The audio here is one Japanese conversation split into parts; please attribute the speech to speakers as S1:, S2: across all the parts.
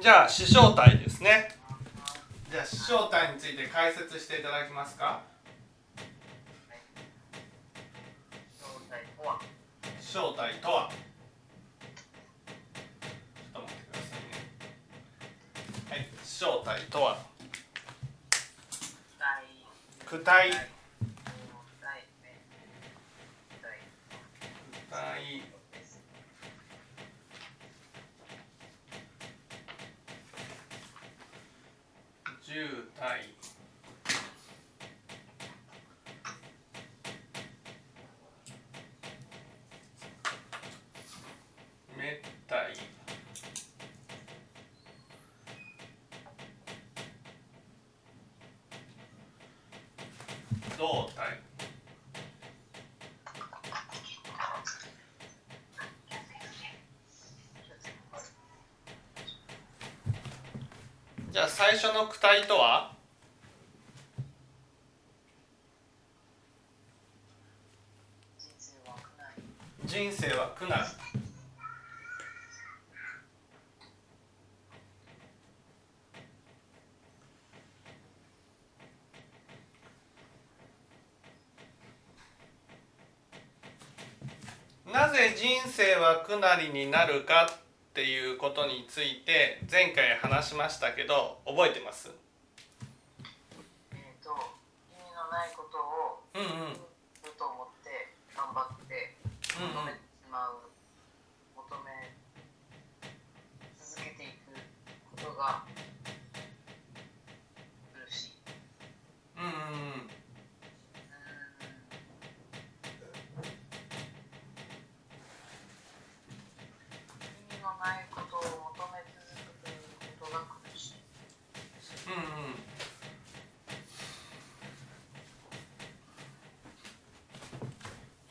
S1: じゃあ視正体ですね。じゃあ視正体について解説していただけますか？正体とは？ちょっと待ってくださいね。はい正体とは？躯体躯体渋滞めったい胴体じゃあ最初の躯体とは？人生は苦難。なぜ人生は苦なりになるかっていうことについて前回話しましたけど覚えてます？
S2: えー、と意味のないことを
S1: うんうん。
S2: と思って頑張って
S1: うんうん
S2: 求めてしまう、求め続けていくことが苦しい。
S1: うんうんうん
S2: うーん意味のないことを求め続けていることが苦しい。
S1: うんうん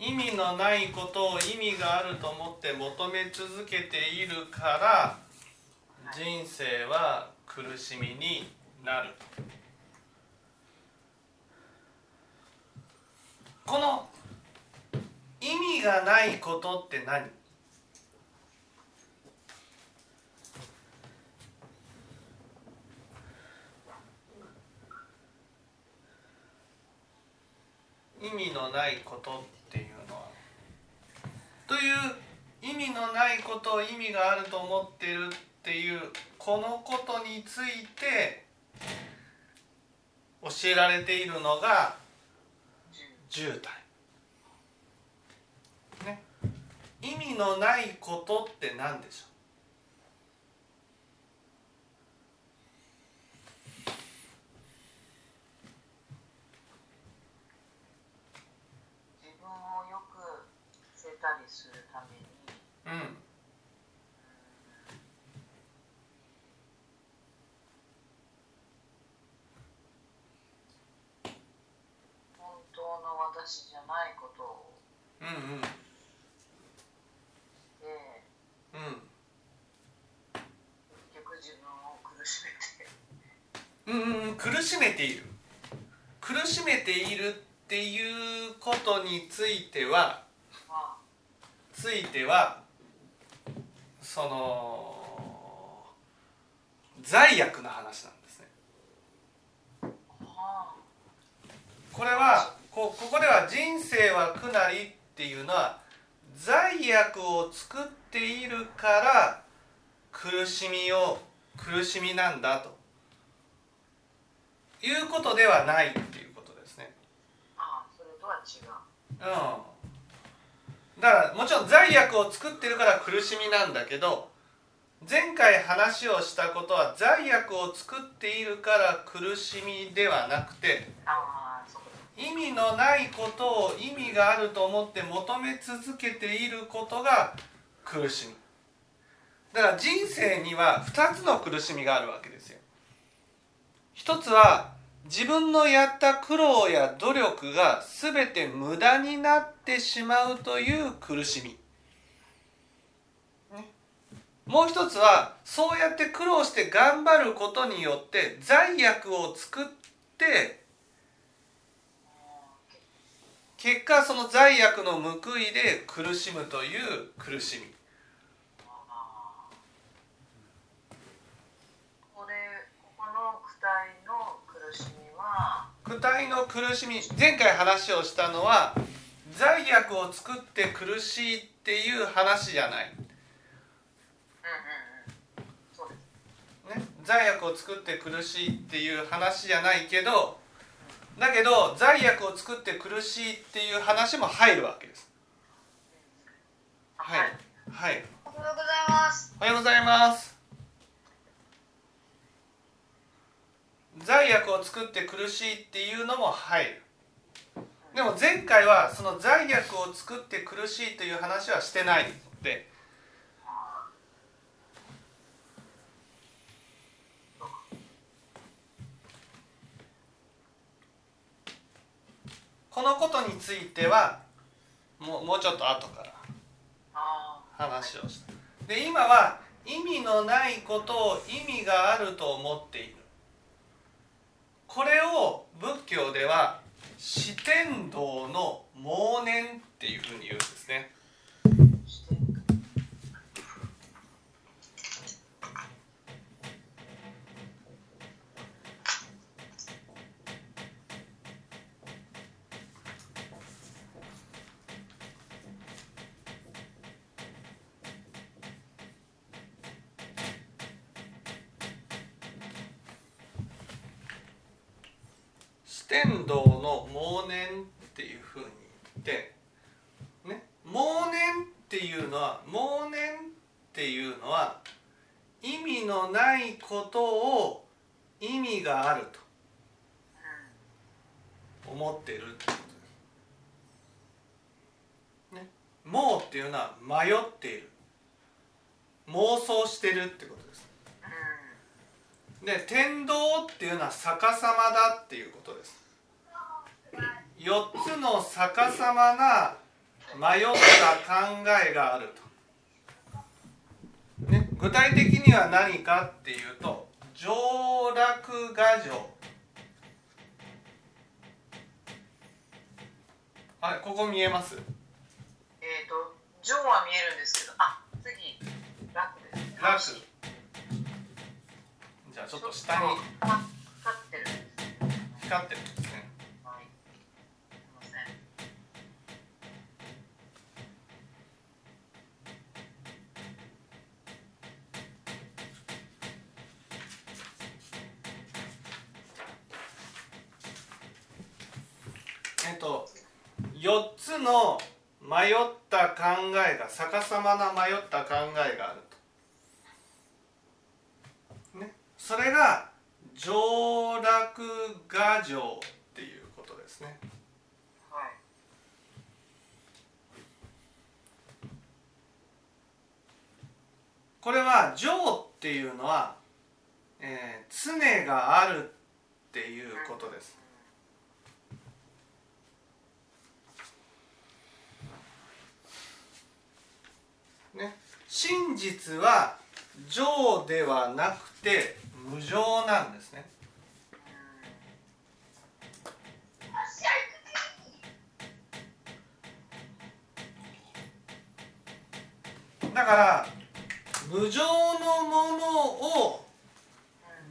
S1: 意味のないことを意味があると思って求め続けているから人生は苦しみになる。この意味がないことって何？意味のないこと。ってという意味のないことを意味があると思ってるっていうこのことについて教えられているのが渋滞、ね、意味のないことって何でしょ
S2: 自分をよくせたりするために
S1: うん
S2: 本当の私じゃないことを。
S1: うんうん
S2: で
S1: うん。
S2: 結局自分を苦しめて。
S1: うんうん。苦しめている。苦しめているっていうことについては。ついては。その罪悪な話なんですね。これはこここでは「人生は苦なり」っていうのは罪悪を作っているから苦しみを苦しみなんだと。いうことではないっていうことですね。
S2: ああそれとは違う。
S1: うん、だからもちろん罪悪を作ってるから苦しみなんだけど前回話をしたことは罪悪を作っているから苦しみではなくて意味のないことを意味があると思って求め続けていることが苦しみ。だから人生には2つの苦しみがあるわけですよ。一つは自分のやった苦労や努力が全て無駄になってしまうという苦しみ。ね。もう一つはそうやって苦労して頑張ることによって罪悪を作って結果その罪悪の報いで苦しむという苦しみ。肉体の苦しみ前回話をしたのは罪悪を作って苦しいっていう話じゃない、罪悪を作って苦しいっていう話じゃないけどだけど罪悪を作って苦しいっていう話も入るわけです。はい。はい。
S2: おはようございます。
S1: おはようございます罪悪を作って苦しいっていうのも入る。でも前回はその罪悪を作って苦しいという話はしてないのでこのことについてはもうもうちょっと後から話をした。で今は意味のないことを意味があると思っている。これを仏教では四天道の妄念っていうふうに言うんですね
S2: あして
S1: 四天道の妄念っていうふうに言ってね妄念っていうのは妄念っていうのは意味のないことを意味があると思ってるってことです。ね、妄っていうのは迷っている妄想してるってことです。で天道っていうのは逆さまだっていうことです4つの逆さまな迷った考えがあると、ね、具体的には何かっていうと上落牙城。あれここ見えます？
S2: えっ、と上は見えるんですけどあ次楽です。ね
S1: 楽。じゃあちょっと下に。
S2: 光ってるんです
S1: 光ってるんですね
S2: はいすいません
S1: えっと4つの迷った考えが逆さまな迷った考えがあると、ね、それが上落牙城っていうことですね。
S2: はい。
S1: これは上っていうのは、えー常があるっていうことですね、真実は常ではなくて無常なんですね。だから無常のものを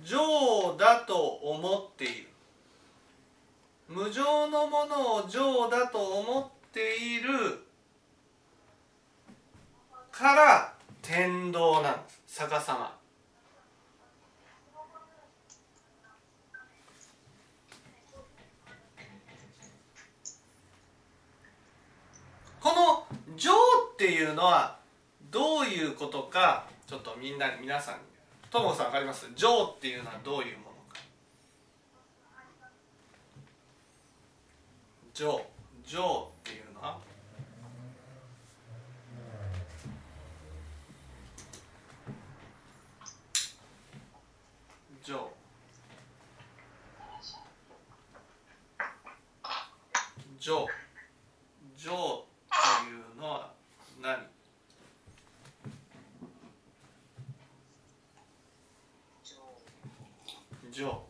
S1: 常だと思っている。無常のものを常だと思っているから天道なんです。逆さま。この「情」っていうのはどういうことかちょっとみんなに皆さんにともさん分かります「情」っていうのはどういうものか「情」「情」っていうのは「情」「情」「情」っていうのは何情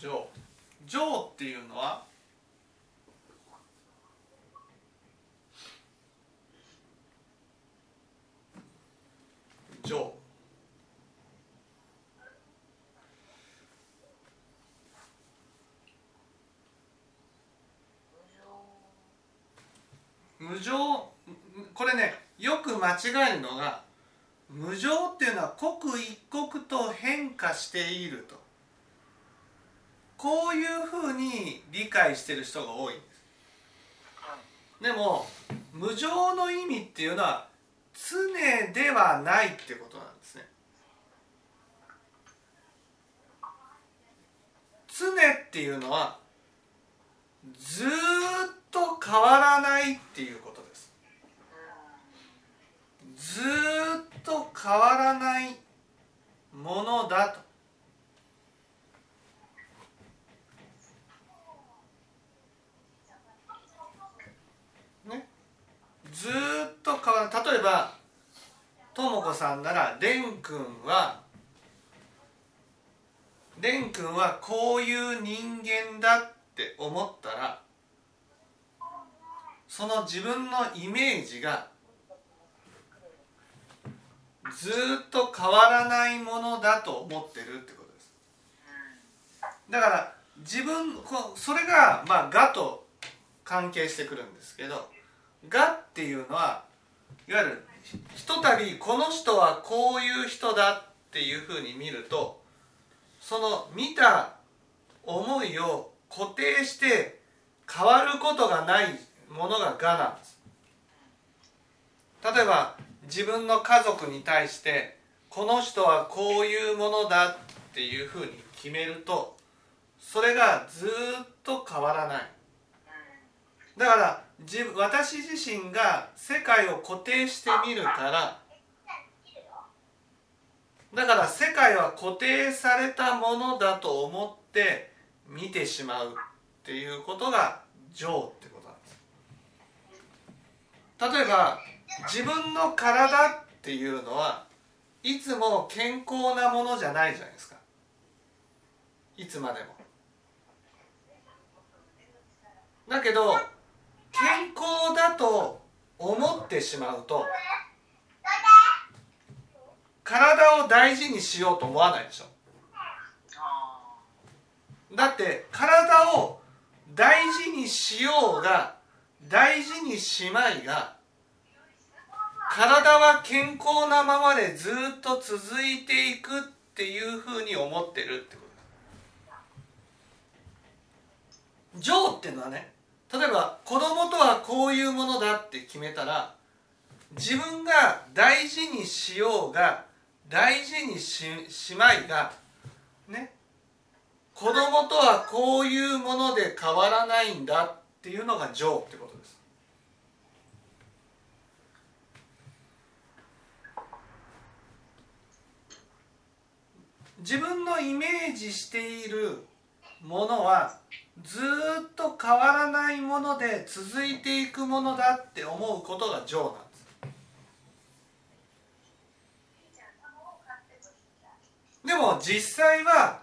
S1: 情情っていうのは情無常これねよく間違えるのが無常っていうのは刻一刻と変化していると。こういうふうに理解してる人が多いんです。でも無常の意味っていうのは常ではないってことなんですね。常っていうのはずっと変わらないっていうことです。ずっと変わらないものだと。ずっと変わら例えばとも子さんなら蓮くんは蓮くんはこういう人間だって思ったらその自分のイメージがずっと変わらないものだと思ってるってことです。だから自分それがまあ「が」と関係してくるんですけど「が」っていうのはいわゆるひとたびこの人はこういう人だっていうふうに見るとその見た思いを固定して変わることがないものが「が」なんです例えば自分の家族に対してこの人はこういうものだっていうふうに決めるとそれがずっと変わらない。だから自私自身が世界を固定してみるから。だから世界は固定されたものだと思って見てしまうっていうことが情ってことなんです。例えば自分の体っていうのはいつも健康なものじゃないじゃないですか。いつまでも。だけど健康だと思ってしまうと体を大事にしようと思わないでしょだって体を大事にしようが大事にしまいが体は健康なままでずっと続いていくっていうふうに思ってるってことです。情ってのはね例えば子供とはこういうものだって決めたら自分が大事にしようが大事にししまいがね子供とはこういうもので変わらないんだっていうのが情ってことです。自分のイメージしているものはずっと変わらないもので続いていくものだって思うことが情なんです。でも実際は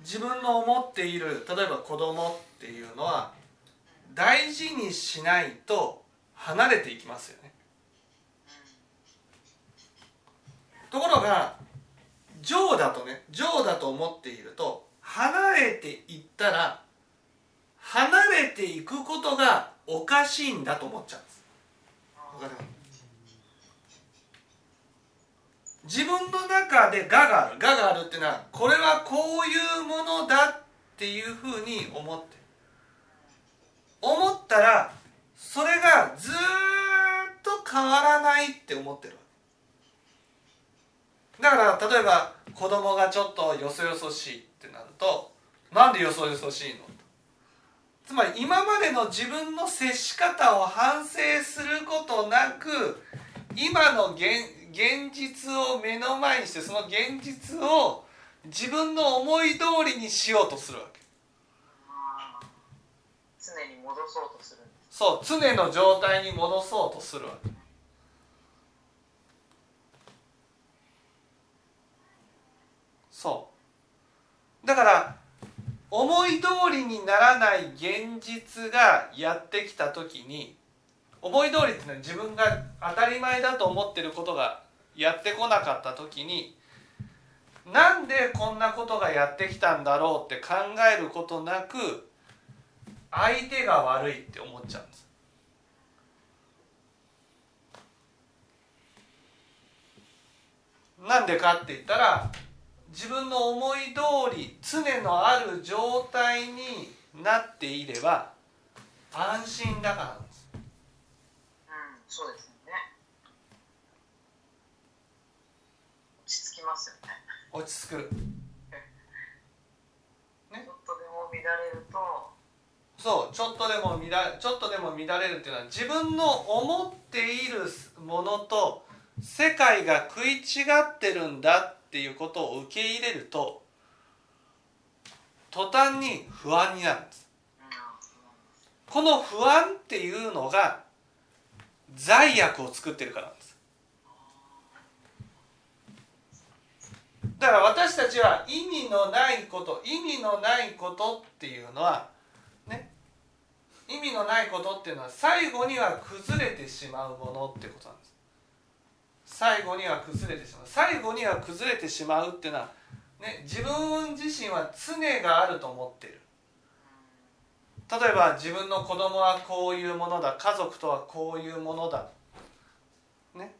S1: 自分の思っている例えば子供っていうのは大事にしないと離れていきますよね。ところが情だとね情だと思っていると離れていったら離れていくことがおかしいんだと思っちゃうんです。自分の中で「我がある「我があるっていうのはこれはこういうものだっていうふうに思って思ったらそれがずっと変わらないって思ってるだから例えば子供がちょっとよそよそしい。ってなるとなんでよそよそしいの？つまり今までの自分の接し方を反省することなく今の現現実を目の前にしてその現実を自分の思い通りにしようとするわけ。
S2: 常に戻そうとする
S1: そう常の状態に戻そうとするわけ。そうだから思い通りにならない現実がやってきた時に思い通りっていうのは自分が当たり前だと思ってることがやってこなかった時になんでこんなことがやってきたんだろうって考えることなく相手が悪いって思っちゃうんです。なんでかって言ったら自分の思い通り常のある状態になっていれば安心だからなんです。
S2: うん、そうですよね。落ち着きますよね。
S1: 落ち着く。
S2: ちょっとでも乱れると、
S1: そうちょっとでも乱ちょっとでも乱れるっていうのは自分の思っているものと世界が食い違ってるんだっていうことを受け入れると途端に不安になるんです、この不安っていうのが罪悪を作ってるからです。だから私たちは意味のないこと意味のないことっていうのはね意味のないことっていうのは最後には崩れてしまうものってことなんです。最後には崩れてしまう。最後には崩れてしまうっていうのは、ね、自分自身は常があると思ってる。例えば自分の子供はこういうものだ家族とはこういうものだ。ね。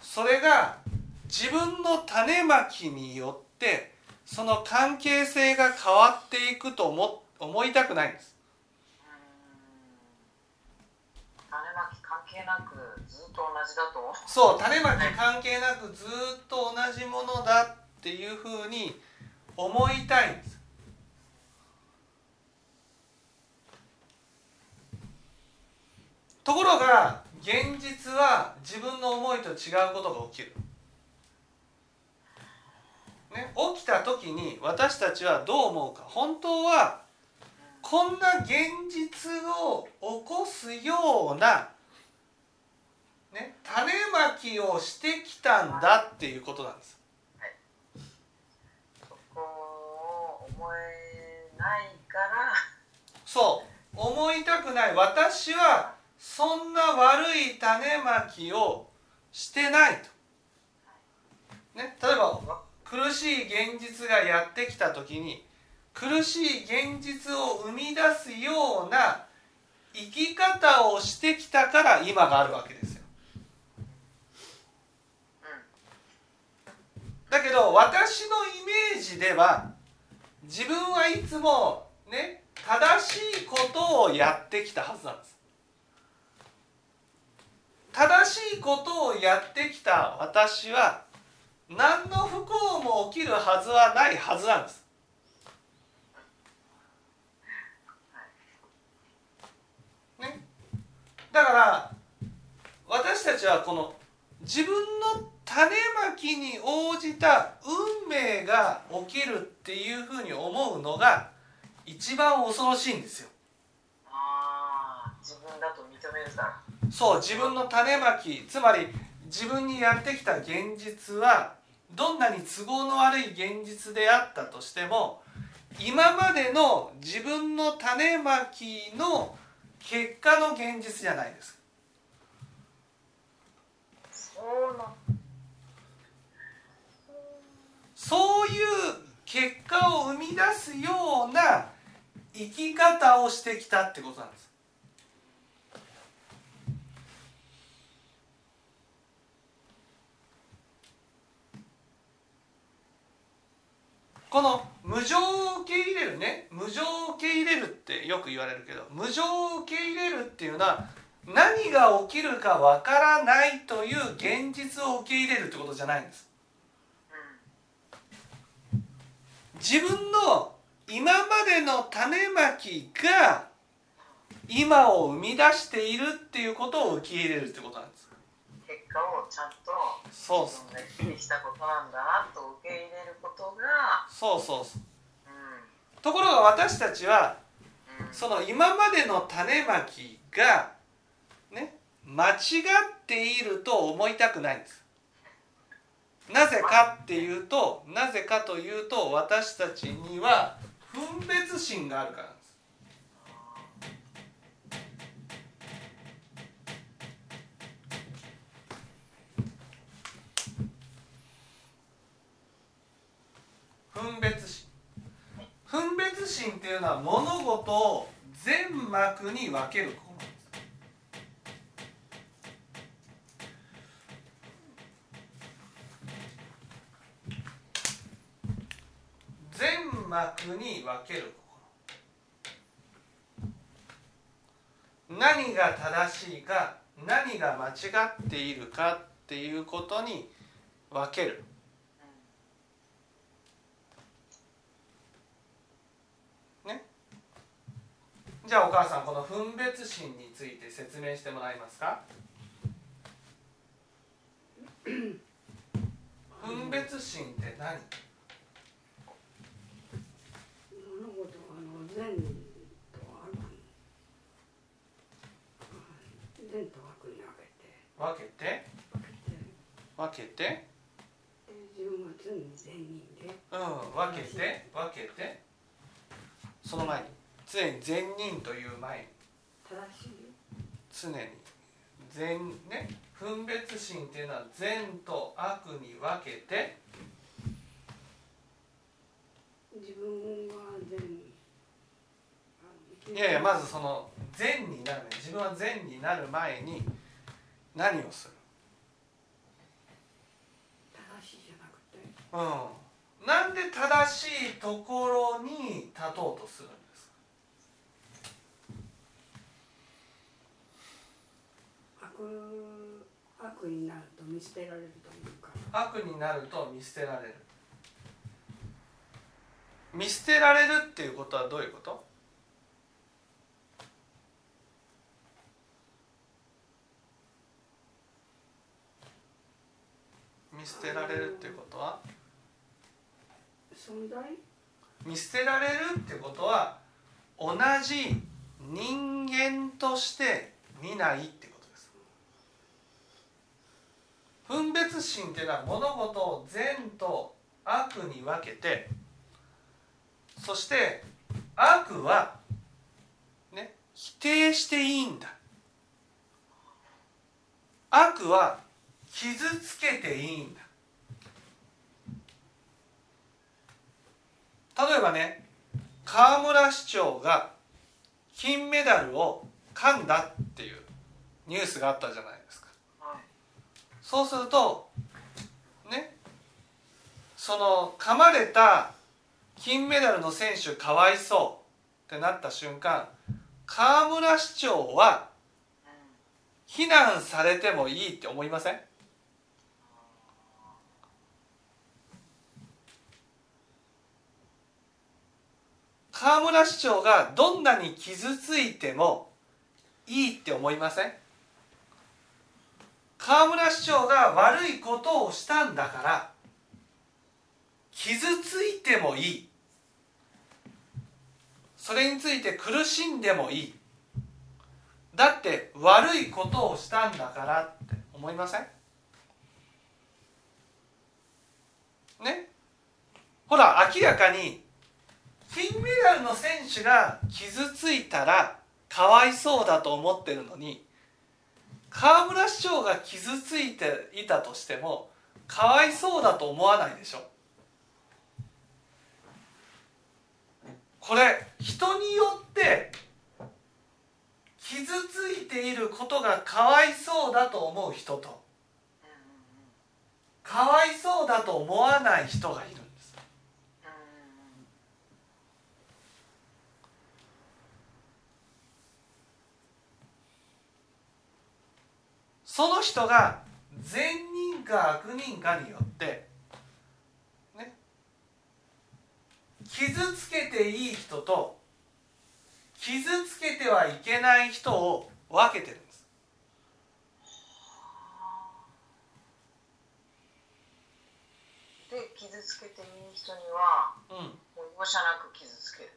S1: それが自分の種まきによってその関係性が変わっていくと思思いたくないんです。
S2: 種まき関係なくと同じだと？
S1: そう種まき関係なくずっと同じものだっていうふうに思いたいんです。ところが現実は自分の思いと違うことが起きる、ね、起きた時に私たちはどう思うか。本当はこんな現実を起こすようなね、種まきをしてきたんだっていうことなんです。
S2: そこを思えないから、
S1: そう思いたくない私はそんな悪い種まきをしてないと。ね、例えば苦しい現実がやってきた時に苦しい現実を生み出すような生き方をしてきたから今があるわけですよ。だけど私のイメージでは自分はいつもね正しいことをやってきたはずなんです。正しいことをやってきた私は何の不幸も起きるはずはないはずなんです。ね。だから私たちはこの自分の種まきに応じた運命が起きるっていうふうに思うのが一番恐ろしいんですよ。
S2: ああ、自分だと認めるから。
S1: そう自分の種まきつまり自分にやってきた現実はどんなに都合の悪い現実であったとしても今までの自分の種まきの結果の現実じゃないです。
S2: そうな。
S1: そういう結果を生み出すような生き方をしてきたってことなんです。この無常を受け入れるね無常を受け入れるってよく言われるけど無常を受け入れるっていうのは何が起きるかわからないという現実を受け入れるってことじゃないんです。自分の今までの種まきが今を生み出しているっていうことを受け入れるってことなんです。
S2: 結果をちゃんと
S1: そう
S2: 自分が日々したことなんだなと受け入れることが、
S1: そうそうそう。
S2: う
S1: ところが私たちは
S2: ん、うん、
S1: その今までの種まきがね間違っていると思いたくないんです。なぜかっていうとなぜかというと私たちには分別心があるからなんです。分別心。分別心っていうのは物事を全幕に分けることなんです全幕に分ける心。何が正しいか何が間違っているかっていうことに分ける。じゃあお母さんこの分別心について説明してもらえますか？分別心って何
S3: 物事あの善と悪善と悪に分けて？
S1: 分けて？分
S3: 分けて？自分は常に善人で。
S1: うん分けて？分けて？その前に。常に善人という前に。
S3: 正しい
S1: 常に。善ね？分別心っていうのは善と悪に分けて。
S3: 自分は善あ
S1: いやいやまずその善になるね。自分は善になる前に何をする？
S3: 正しいじゃなくて。
S1: うん。なんで正しいところに立とうとするんです
S3: 悪悪になると見捨てられると思うか。ら
S1: 悪になると見捨てられる。見捨てられるっていうことはどういうこと？見捨てられるっていうことは？
S3: 存在？
S1: 見捨てられるってことは同じ人間として見ないってことです。分別心っていうのは物事を善と悪に分けてそして悪はね否定していいんだ。悪は傷つけていいんだ。例えばね河村市長が金メダルを噛んだっていうニュースがあったじゃないですか。
S2: はい。
S1: そうするとねその噛まれた金メダルの選手かわいそうってなった瞬間河村市長は
S2: うん。
S1: 非難されてもいいって思いません？河村市長がどんなに傷ついてもいいって思いません？河村市長が悪いことをしたんだから傷ついてもいい。それについて苦しんでもいい。だって悪いことをしたんだからって思いません？ね？ほら明らかに金メダルの選手が傷ついたらかわいそうだと思ってるのに河村市長が傷ついていたとしてもかわいそうだと思わないでしょ。これ人によって傷ついていることがかわいそうだと思う人とかわいそうだと思わない人がいるんです
S2: うん
S1: その人が善人か悪人かによってね傷つけていい人と傷つけてはいけない人を分けてるんです。
S2: で傷つけていい人には
S1: うん。
S2: もう容赦なく傷つける。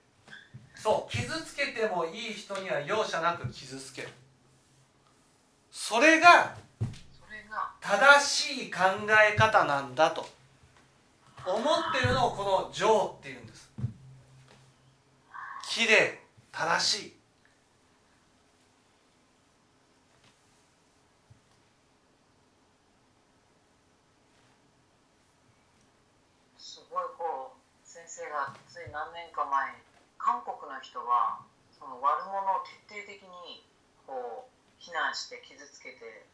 S1: そう傷つけてもいい人には容赦なく傷つけるそれが正しい考え方なんだと思ってるのをこの情っていうんですきれい正しい
S2: すごいこう先生がつい何年か前に韓国の人はその悪者を徹底的にこう非難して傷つけて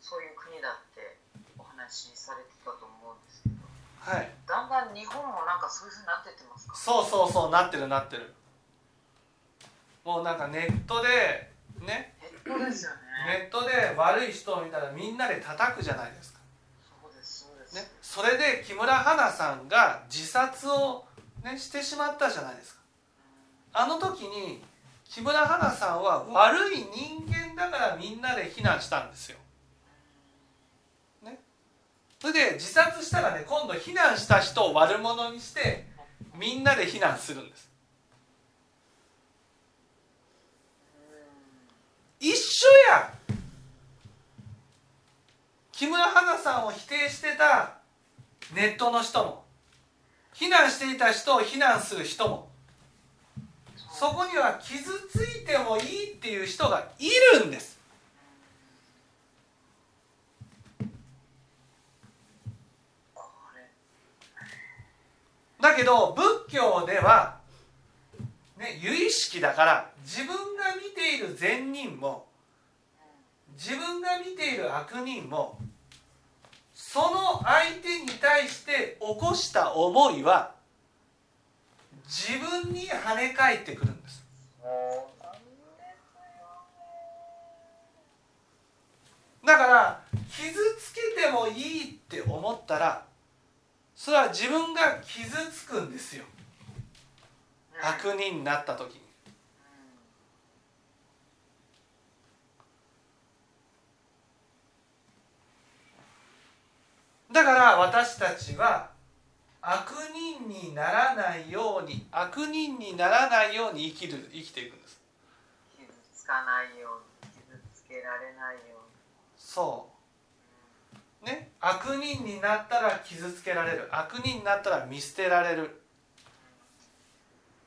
S2: そういう国だってお話しされてたと思うんですけど。
S1: はい。
S2: だんだん日本もなんかそういうふうになってってますか？
S1: そうそうそうなってるなってる。もうなんかネットでね。
S2: ネットですよね。
S1: ネットで悪い人を見たらみんなで叩くじゃないですか、
S2: そうですそうです、
S1: ね、それで木村花さんが自殺を、ね、してしまったじゃないですか。あの時に木村花さんは悪い人間だからみんなで非難したんですよ。ね、それで自殺したらね今度非難した人を悪者にしてみんなで非難するんです。一緒や木村花さんを否定してたネットの人も非難していた人を非難する人もそこには傷ついてもいいっていう人がいるんです。だけど仏教ではね由意識だから自分が見ている善人も自分が見ている悪人もその相手に対して起こした思いは自分に跳ね返ってくるんです。だから傷つけてもいいって思ったらそれは自分が傷つくんですよ。悪人になった時に。だから私たちは悪人にならないように悪人にならないように生きる生きていくんです。
S2: 傷つかないように傷つけられないように。
S1: そう。ね。悪人になったら傷つけられる。悪人になったら見捨てられる。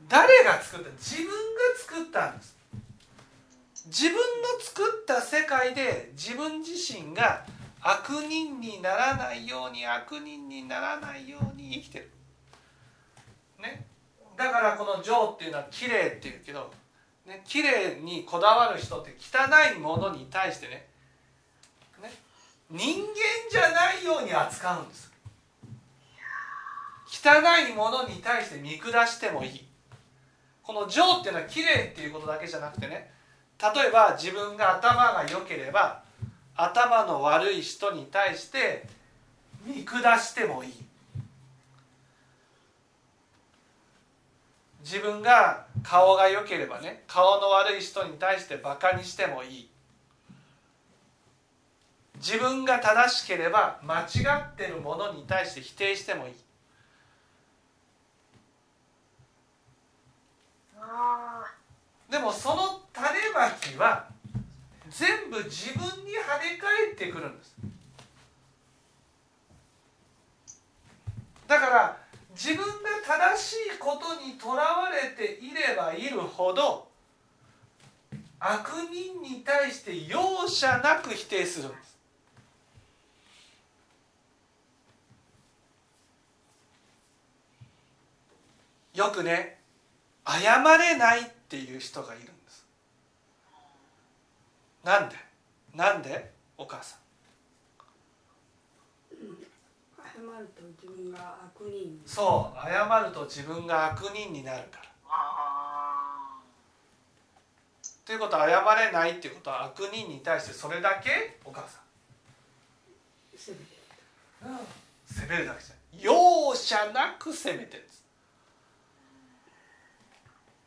S1: 誰が作った？自分が作ったんです。自分の作った世界で自分自身が悪人にならないように悪人にならないように生きてる。ね。だからこの「情」っていうのは綺麗っていうけどね綺麗にこだわる人って汚いものに対してねね人間じゃないように扱うんです。汚いものに対して見下してもいい。この情っていうのは綺麗っていうことだけじゃなくてね例えば自分が頭が良ければ頭の悪い人に対して見下してもいい。自分が顔が良ければね顔の悪い人に対してバカにしてもいい。自分が正しければ間違ってるものに対して否定してもいい。
S2: あ
S1: でもその種まきは全部自分に跳ね返ってくるんです。だから自分が正しいことにとらわれていればいるほど悪人に対して容赦なく否定するんです。よくね謝れないっていう人がいる。なんで？なんで？お母さん。
S3: 謝ると自分が悪人に
S1: そう謝ると自分が悪人になるから。
S2: あ
S1: ということは謝れないっていうことは悪人に対してそれだけ？お母さ
S3: 責めて
S1: ん、責めるだけじゃない。容赦なく責めてる。んです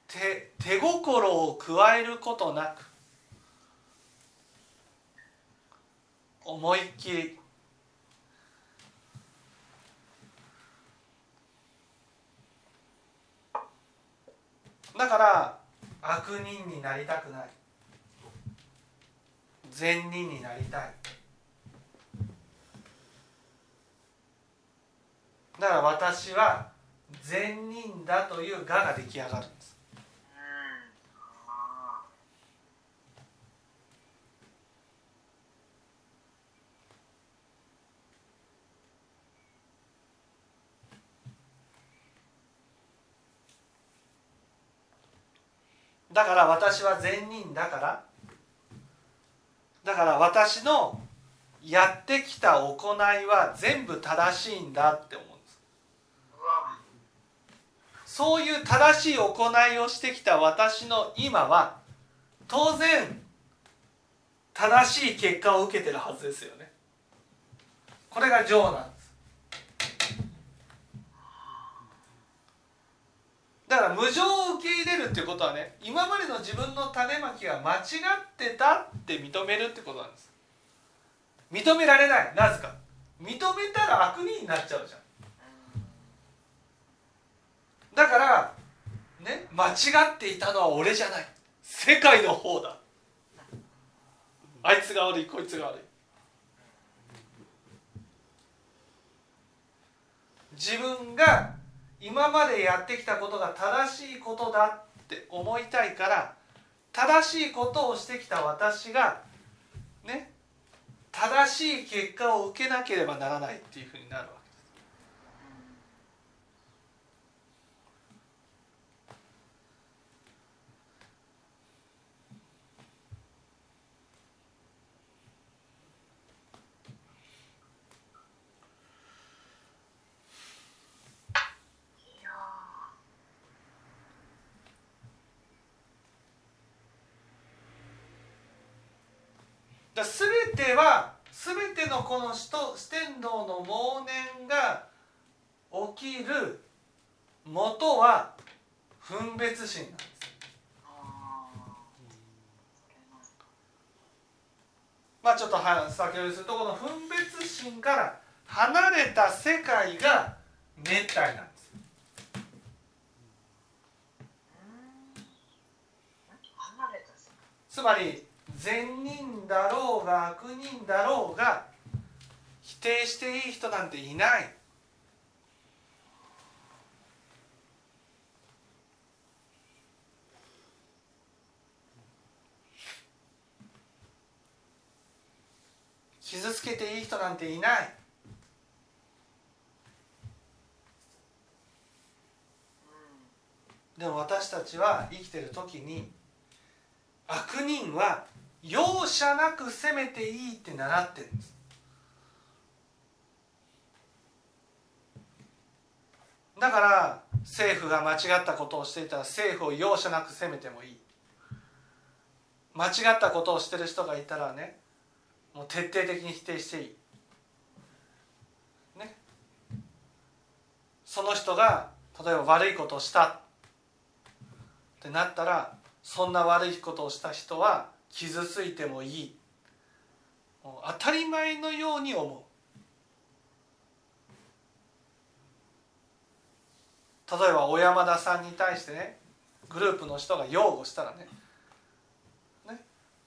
S1: 手手心を加えることなく思いっきり。だから悪人になりたくない。善人になりたい。だから私は善人だという我が出来上がる。だから私は善人だから。だから私のやってきた行いは全部正しいんだって思うんです。そういう正しい行いをしてきた私の今は当然正しい結果を受けてるはずですよね。これが情なんです。だから無情を受け入れるっていうことはね今までの自分の種まきが間違ってたって認めるってことなんです。認められない。なぜか。認めたら悪人になっちゃうじゃん。だからね間違っていたのは俺じゃない。世界の方だ。あいつが悪いこいつが悪い。自分が今までやってきたことが正しいことだって思いたいから正しいことをしてきた私がね正しい結果を受けなければならないっていうふうになるわだ全ては全てのこの四天王の妄念が起きる元は分別心なんです。まあちょっとは先ほどするとこの分別心から離れた世界が熱帯なんです。つまり善人だろうが悪人だろうが否定していい人なんていない。傷つけていい人なんていない。でも私たちは生きてる時に悪人は容赦なく責めていいって習ってるんです。だから政府が間違ったことをしていたら政府を容赦なく責めてもいい。間違ったことをしてる人がいたらねもう徹底的に否定していい。ね。その人が例えば悪いことをしたってなったらそんな悪いことをした人は傷ついてもいい。当たり前のように思う。例えば小山田さんに対してねグループの人が擁護したらね。ね。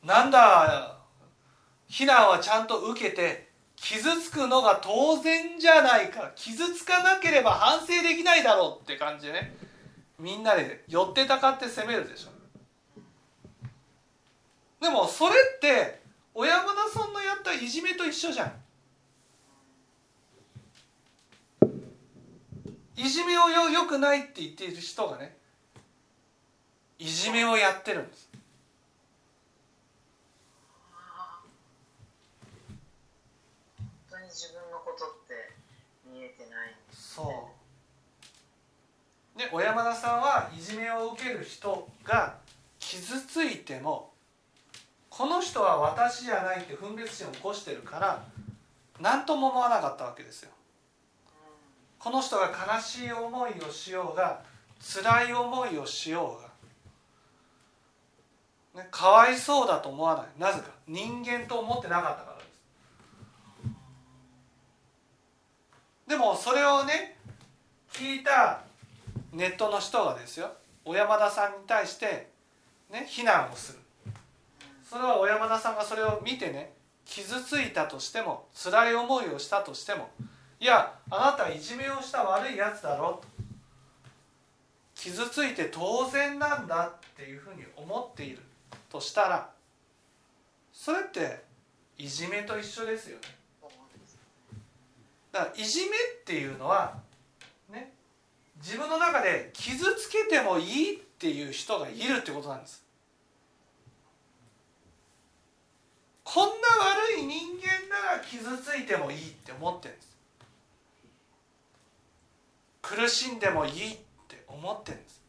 S1: なんだ非難はちゃんと受けて傷つくのが当然じゃないか傷つかなければ反省できないだろうって感じでね。みんなで寄ってたかって責めるでしょ。でもそれって小山田さんのやったいじめと一緒じゃん。いじめをよよくないって言っている人がねいじめをやってるんです。
S2: 本当に自分のことって見えてないんです
S1: そう。で小山田さんはいじめを受ける人が傷ついてもこの人は私じゃないって分別心を起こしてるから何とも思わなかったわけですよ。この人が悲しい思いをしようが辛い思いをしようが、ね、かわいそうだと思わない。なぜか。人間と思ってなかったからです。でもそれをね聞いたネットの人がですよ小山田さんに対してね非難をする。それは小山田さんがそれを見てね傷ついたとしても辛い思いをしたとしてもいやあなたいじめをした悪いやつだろと。傷ついて当然なんだっていうふうに思っているとしたらそれっていじめと一緒ですよね。だからいじめっていうのはね自分の中で傷つけてもいいっていう人がいるってことなんです。こんな悪い人間なら傷ついてもいいって思ってるんです。苦しんでもいいって思ってるんです。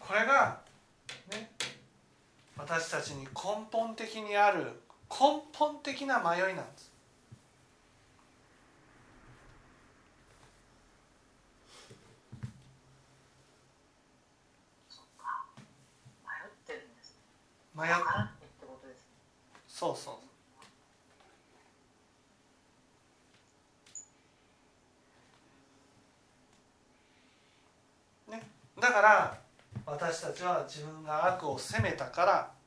S1: これが私たちに根本的にある根本的な迷いなんです。
S2: 迷っ
S1: そうそう。ね。だから私たちは自分が悪を責めたから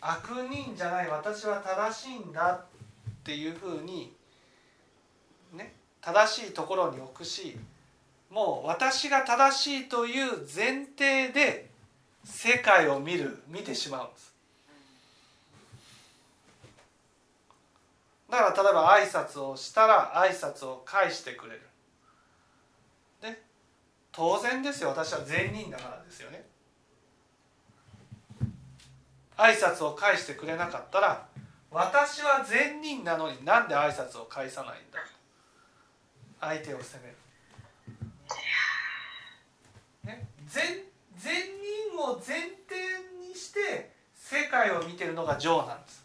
S1: 悪人じゃない私は正しいんだっていうふうにね正しいところに置くしもう私が正しいという前提で世界を見る見てしまうんです。だから例えば挨拶をしたら挨拶を返してくれる。で当然ですよ。私は善人だからですよね。挨拶を返してくれなかったら私は善人なのになんで挨拶を返さないんだ相手を責める、ね、善善人を前提にして世界を見てるのが情なんです。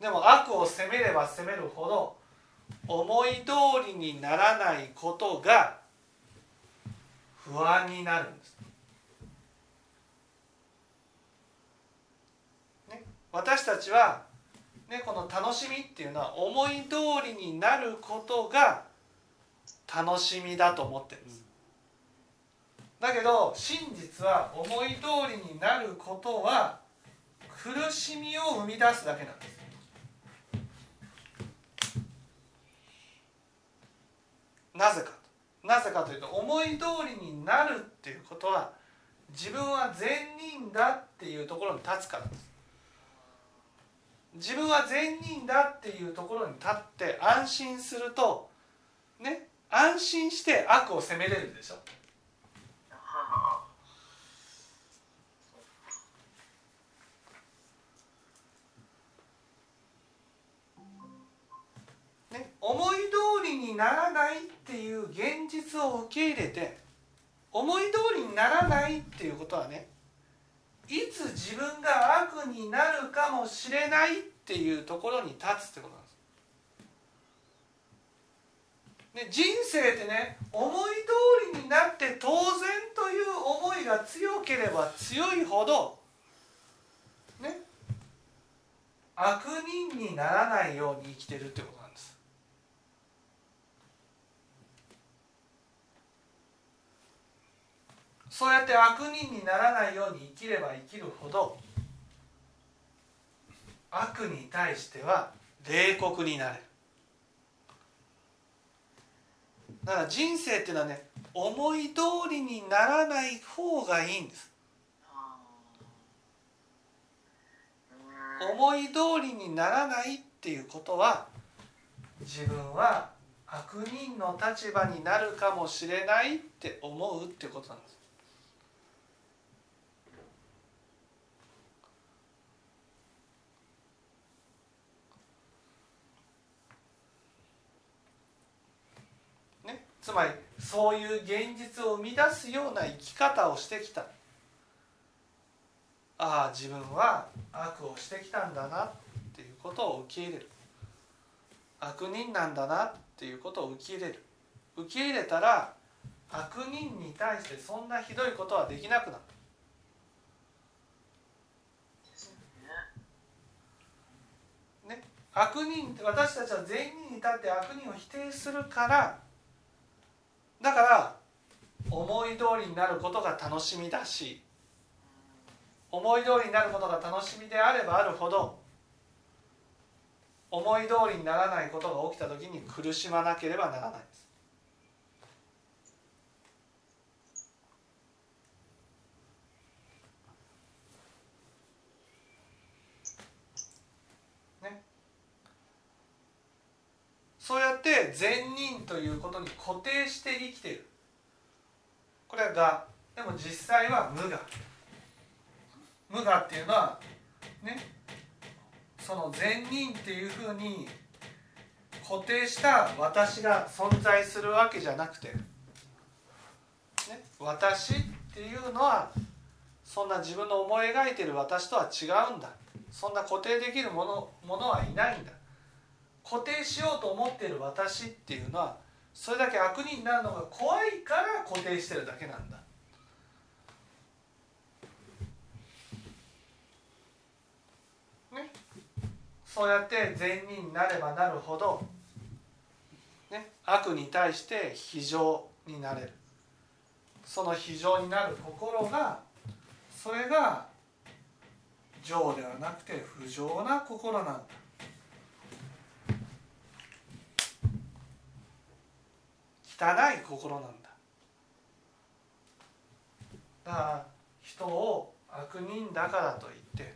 S1: でも悪を責めれば責めるほど思い通りにならないことが不安になるんです、ね、私たちは、ね、この楽しみっていうのは思い通りになることが楽しみだと思ってるんです。だけど真実は思い通りになることは苦しみを生み出すだけなんです。なぜか。なぜかというと思い通りになるっていうことは自分は善人だっていうところに立つからです。自分は善人だっていうところに立って安心するとね安心して悪を責めれるでしょ。思い通りにならないっていう現実を受け入れて思い通りにならないっていうことはねいつ自分が悪になるかもしれないっていうところに立つってことなんです。ね、人生ってね思い通りになって当然という思いが強ければ強いほどね悪人にならないように生きてるってことなんです。そうやって悪人にならないように生きれば生きるほど悪に対しては冷酷になれる。だから人生っていうのはね思い通りにならない方がいいんです。思い通りにならないっていうことは自分は悪人の立場になるかもしれないって思うっていうことなんですね、つまりそういう現実を生み出すような生き方をしてきた。ああ自分は悪をしてきたんだなっていうことを受け入れる。悪人なんだなっていうことを受け入れる。受け入れたら悪人に対してそんなひどいことはできなくなる。ね。悪人私たちは善人に立って悪人を否定するからだから思い通りになることが楽しみだし思い通りになることが楽しみであればあるほど思い通りにならないことが起きた時に苦しまなければならないです。善人ということに固定して生きている。これは我でも実際は無我。無我っていうのはねその善人っていうふうに固定した私が存在するわけじゃなくて、ね、私っていうのはそんな自分の思い描いてる私とは違うんだ。そんな固定できるものものはいないんだ。固定しようと思ってる私っていうのはそれだけ悪人になるのが怖いから固定してるだけなんだ。ね。そうやって善人になればなるほど、ね、悪に対して非常になれる。その非常になる心がそれが情ではなくて不浄な心なんだ。汚い心なんだ。だから人を悪人だからといって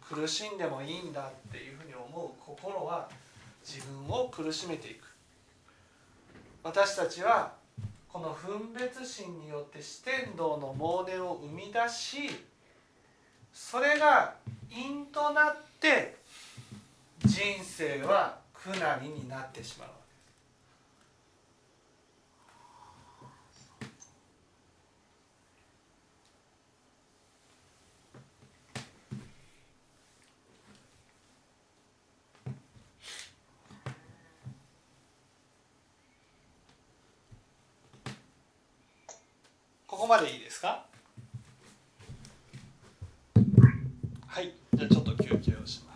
S1: 苦しんでもいいんだっていうふうに思う心は自分を苦しめていく。私たちはこの分別心によって四天道の猛念を生み出しそれが因となって人生は苦難になってしまうここまでいいですか？はいじゃあちょっと休憩をします。